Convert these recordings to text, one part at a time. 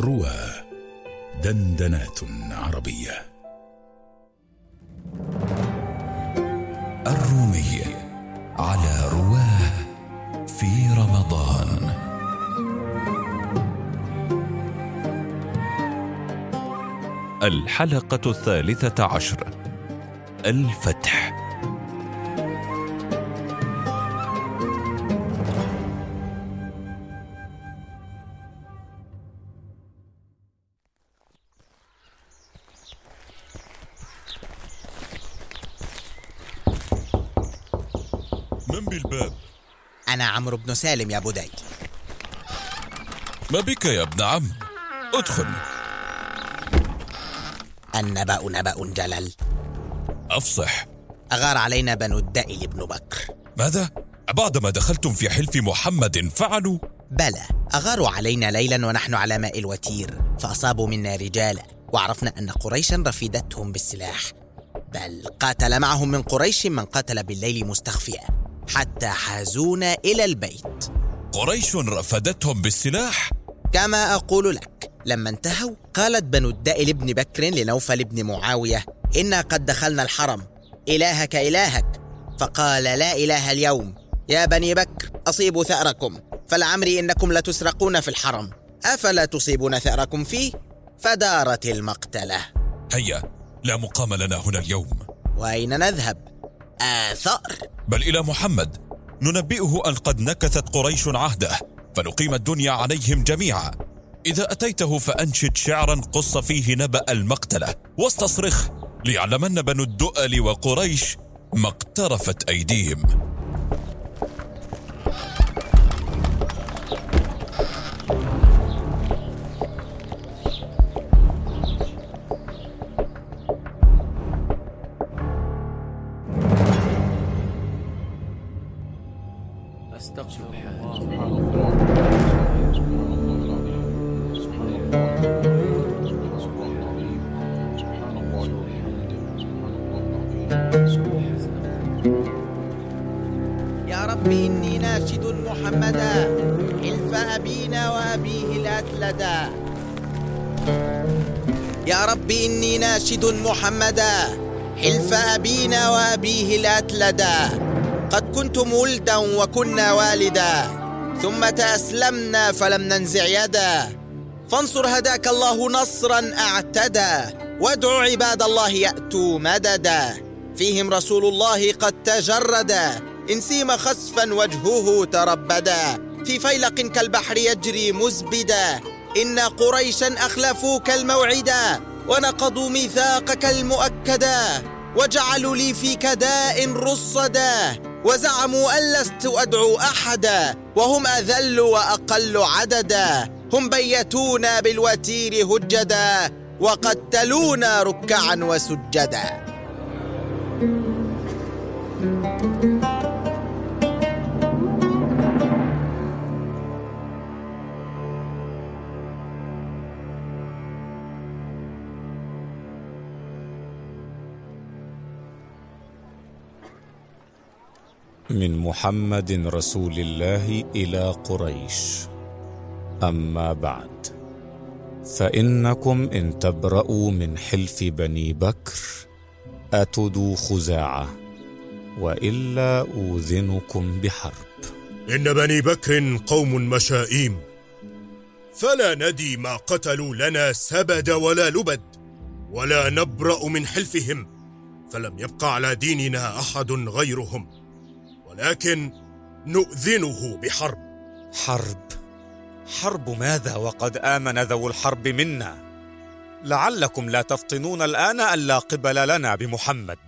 روى دندنات عربية. الرومي على رواه في رمضان. الحلقة الثالثة عشر. الفتح. من بالباب؟ أنا عمرو بن سالم يا بدي ما بك يا ابن عم؟ أدخل النبأ نبأ جلل أفصح أغار علينا بنو الدائل بن بكر ماذا؟ بعدما دخلتم في حلف محمد فعلوا؟ بلى أغاروا علينا ليلا ونحن على ماء الوتير فأصابوا منا رجالا وعرفنا أن قريشا رفدتهم بالسلاح بل قاتل معهم من قريش من قتل بالليل مستخفيا حتى حازونا إلى البيت. قريش رفدتهم بالسلاح؟ كما أقول لك لما انتهوا قالت بنو الدائل بن بكر لنوفل بن معاوية إنا قد دخلنا الحرم إلهك إلهك. فقال لا إله اليوم يا بني بكر أصيبوا ثأركم فلعمري إنكم لتسرقون في الحرم. أفلا تصيبون ثأركم فيه؟ فدارت المقتلة. هيا لا مقام لنا هنا اليوم. وأين نذهب؟ آثار. بل إلى محمد ننبئه أن قد نكثت قريش عهده فنقيم الدنيا عليهم جميعا. إذا أتيته فأنشد شعرا قص فيه نبأ المقتلة واستصرخ ليعلمن بنو الدؤل وقريش ما اقترفت أيديهم. الأتلدا يا رب إني ناشد محمدا حلف أبينا وأبيه الأتلدا قد كنتم ولدا وكنا والدا ثم تأسلمنا فلم ننزع يدا. فانصر هداك الله نصرا أعتدى وادع عباد الله يأتوا مددا. فيهم رسول الله قد تجردا إن سيم خسفا وجهه تربدا. في فيلق كالبحر يجري مزبدا. إن قريشا أخلفوك الموعدا ونقضوا ميثاقك المؤكدا. وجعلوا لي فيك داء رصدا. وزعموا أن لست أدعو أحدا وهم أذل وأقل عددا. هم بيتونا بالوتير هجدا وقتلونا ركعا وسجدا. من محمد رسول الله إلى قريش. أما بعد فإنكم إن تبرأوا من حلف بني بكر أتدوا خزاعة وإلا أوذنكم بحرب. إن بني بكر قوم مشائيم فلا ندي ما قتلوا لنا سبد ولا لبد ولا نبرأ من حلفهم فلم يبق على ديننا أحد غيرهم. ولكن نؤذنه بحرب. حرب. حرب ماذا؟ وقد آمن ذو الحرب منا. لعلكم لا تفطنون الآن ان لا قبل لنا بمحمد.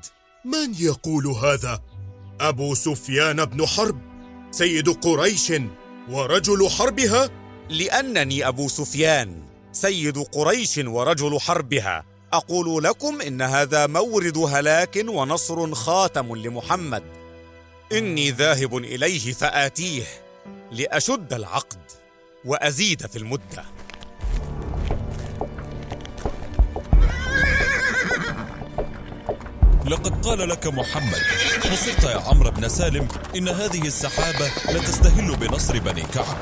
من يقول هذا؟ أبو سفيان بن حرب سيد قريش ورجل حربها؟ لأنني أبو سفيان سيد قريش ورجل حربها. أقول لكم إن هذا مورد هلاك ونصر خاتم لمحمد. إني ذاهب إليه فآتيه لأشد العقد وأزيد في المدة. لقد قال لك محمد نصرت يا عمرو بن سالم إن هذه السحابة لتستهل بنصر بني كعب.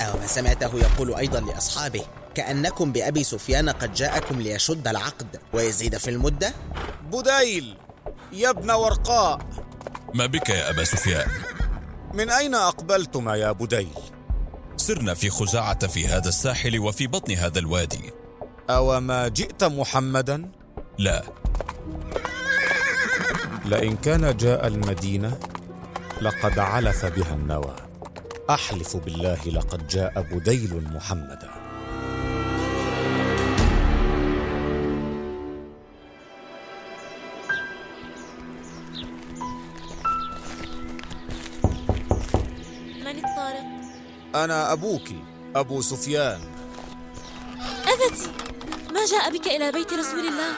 أو ما سمعته يقول أيضا لأصحابه وكأنكم بأبي سفيان قد جاءكم ليشد العقد ويزيد في المدة؟ بديل يا ابن ورقاء. ما بك يا أبا سفيان؟ من أين أقبلتما يا بديل؟ سرنا في خزاعة في هذا الساحل وفي بطن هذا الوادي أو ما جئت محمدا؟ لا لئن كان جاء المدينة لقد علف بها النوى أحلف بالله لقد جاء بديل محمدا أنا أبوك أبو سفيان. أبتي ما جاء بك إلى بيت رسول الله؟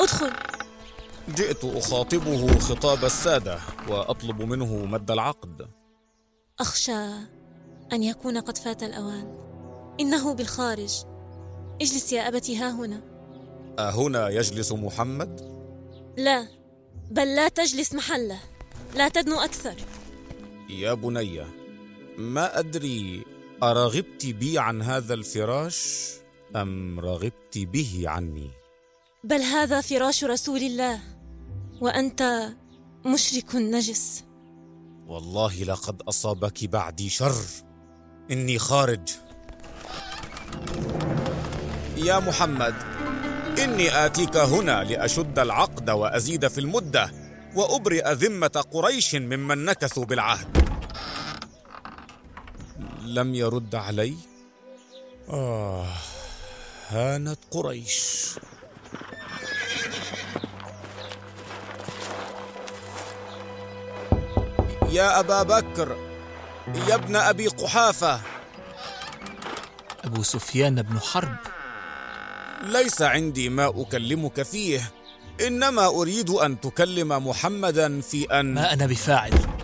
أدخل. جئت أخاطبه خطاب السادة وأطلب منه مد العقد. أخشى أن يكون قد فات الأوان. إنه بالخارج. اجلس يا أبتي ها هنا. أهنا يجلس محمد؟ لا بل لا تجلس محله. لا تدنو أكثر. يا بني ما أدري أرغبت بي عن هذا الفراش أم رغبت به عني؟ بل هذا فراش رسول الله وأنت مشرك نجس. والله لقد أصابك بعدي شر. إني خارج. يا محمد إني آتيك هنا لأشد العقد وأزيد في المدة وأبرئ ذمة قريش ممن نكثوا بالعهد. لم يرد علي؟ آه هانت قريش. يا أبا بكر يا ابن أبي قحافة. أبو سفيان بن حرب. ليس عندي ما أكلمك فيه إنما أريد أن تكلم محمدا في أن ما أنا بفاعل.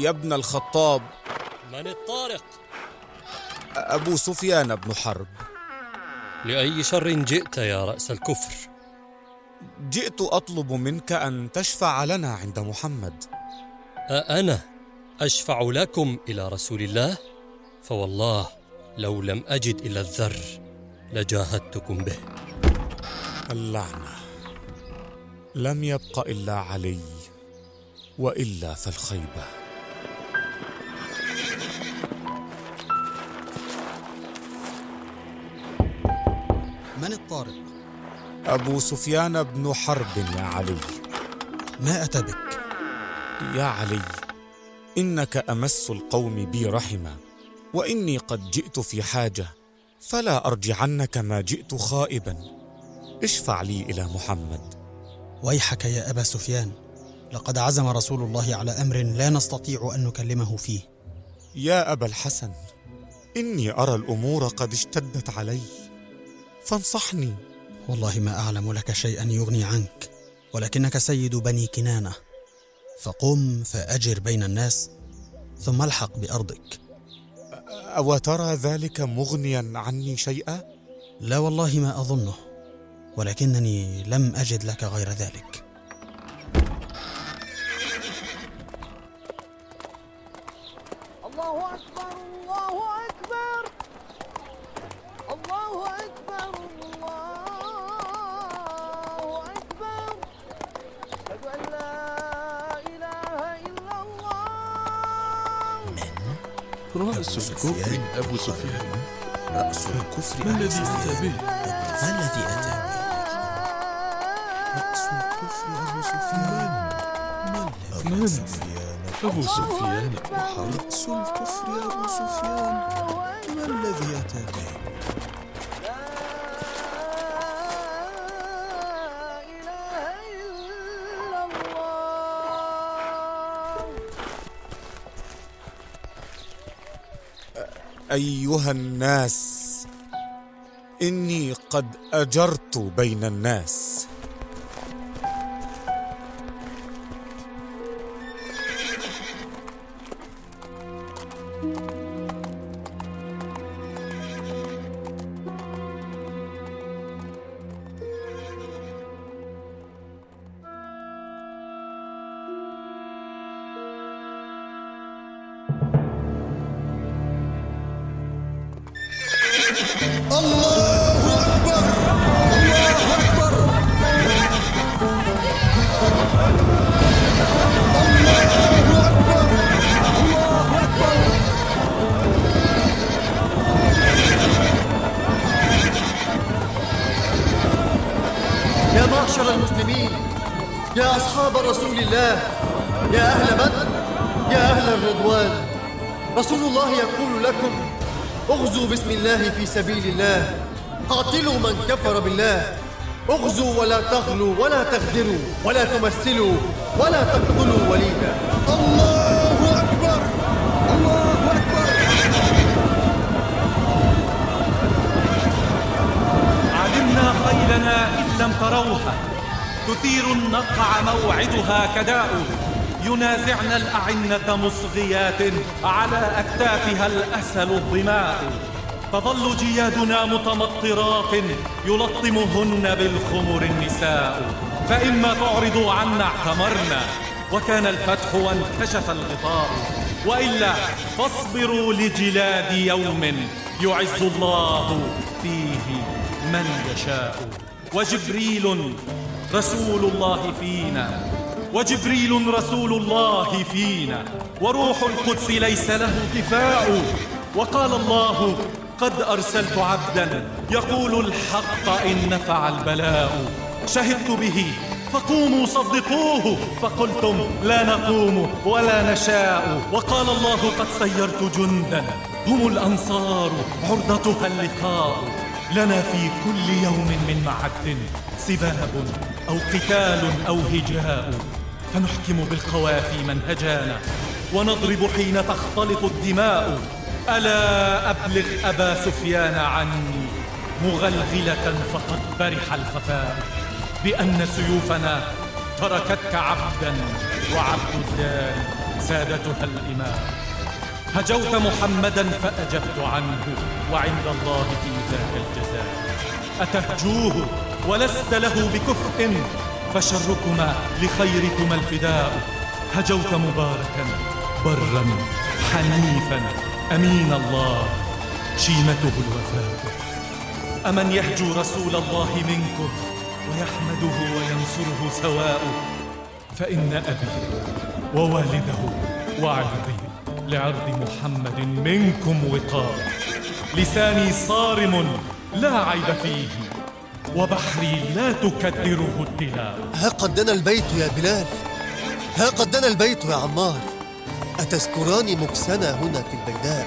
يا ابن الخطاب من الطارق؟ أبو سفيان بن حرب لأي شر جئت يا رأس الكفر؟ جئت أطلب منك أن تشفع لنا عند محمد أأنا أشفع لكم إلى رسول الله؟ فوالله لو لم أجد إلى الذر لجاهدتكم به اللعنة لم يبق إلا علي وإلا فالخيبة من الطارق؟ أبو سفيان بن حرب يا علي. ما أتى بك؟ يا علي إنك أمس القوم بي رحما وإني قد جئت في حاجة فلا أرجعنك ما جئت خائبا. اشفع لي إلى محمد. ويحك يا أبا سفيان لقد عزم رسول الله على أمر لا نستطيع أن نكلمه فيه. يا أبا الحسن إني أرى الأمور قد اشتدت علي. فانصحني. والله ما أعلم لك شيئا يغني عنك ولكنك سيد بني كنانة. فقم فأجر بين الناس ثم الحق بأرضك. أو ترى ذلك مغنيا عني شيئا؟ لا والله ما أظنه ولكنني لم أجد لك غير ذلك. رأس الكفر أبو سفيان رأس الكفر ما الذي أتى به؟ ما الذي أتى به؟ رأس الكفر أبو سفيان من؟ أبو سفيان رأس الكفر أبو سفيان ما الذي أتى به؟ أيها الناس إني قد أجرت بين الناس. الله أكبر. الله أكبر الله أكبر الله أكبر يا معشر المسلمين يا أصحاب رسول الله يا أهل بدر يا أهل الرضوان رسول الله يقول لكم اغزوا بسم الله في سبيل الله. قاتلوا من كفر بالله. اغزوا ولا تغلوا ولا تغدروا ولا تمثلوا ولا تقتلوا وليدا. الله أكبر. الله أكبر. علمنا خيلنا إن لم تروها. تثير النقع موعدها كداء. ينازعن الأعنة مصغيات على أكتافها الأسل الظماء. تظل جيادنا متمطرات يلطمهن بالخمر النساء. فإما تعرضوا عنا اعتمرنا وكان الفتح وانكشف الغطاء. وإلا فاصبروا لجلاد يوم يعز الله فيه من يشاء. وجبريل رسول الله فينا وجبريل رسول الله فينا وروح القدس ليس له كفاء وقال الله قد أرسلت عبدا يقول الحق إن نفع البلاء. شهدت به فقوموا صدقوه. فقلتم لا نقوم ولا نشاء. وقال الله قد سيرت جندا هم الأنصار عرضتها اللقاء. لنا في كل يوم من معد سباب أو قتال أو هجاء. فنحكم بالقوافي منهجانا ونضرب حين تختلط الدماء. ألا أبلغ أبا سفيان عني مغلغلة فقد برح الخفاء بأن سيوفنا تركتك عبدا وعبد الدار سادتها الإماء. هجوت محمدا فأجبت عنه وعند الله في ذاك الجزاء. أتهجوه ولست له بكفء فشركما لخيركما الفداء. هجوت مباركا برا حنيفا. أمين الله شيمته الوفاء. أمن يهجو رسول الله منكم ويحمده وينصره سواء. فإن أبي ووالده وعرضي لعرض محمد منكم وقاء. لساني صارم لا عيب فيه. وبحري لا تكدره الدلاء ها قد دنا البيت يا بلال؟ ها قد دنا البيت يا عمار؟ أتذكران مكسنا هنا في البيداء؟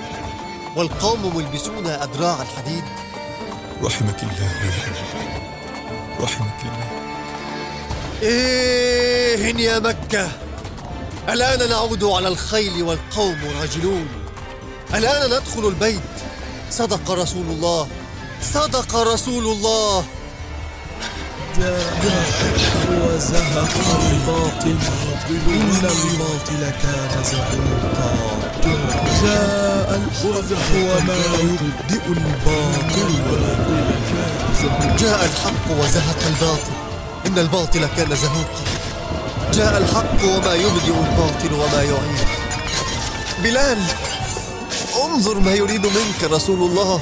والقوم ملبسون أدراع الحديد؟ رحمك الله. يا رحمك الله. إيه يا مكة. الآن نعود على الخيل والقوم راجلون. الآن ندخل البيت. صدق رسول الله. صدق رسول الله. الباطل إن الباطل كان زهوقا جاء الحق وما يبدئ الباطل جاء الحق وزهق الباطل. إن الباطل كان زهوقا. جاء الحق وما يبدئ الباطل وما يعيد. بلال انظر ما يريد منك رسول الله.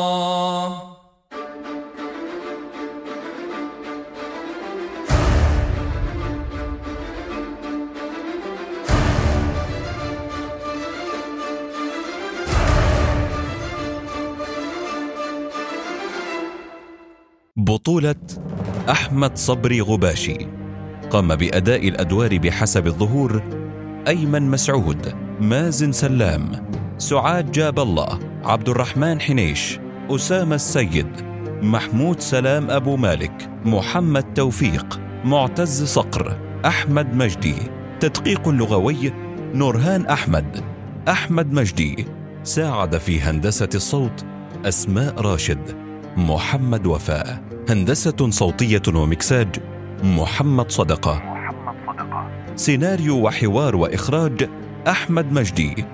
بطولة أحمد صبري غباشي. قام بأداء الأدوار بحسب الظهور أيمن مسعود مازن سلام سعاد جاب الله عبد الرحمن حنيش أسامة السيد محمود سلام أبو مالك محمد توفيق معتز صقر أحمد مجدي. تدقيق لغوي نورهان أحمد أحمد مجدي. ساعد في هندسة الصوت أسماء راشد محمد وفاء. هندسة صوتية ومكساج محمد صدقة. سيناريو وحوار وإخراج أحمد مجدي.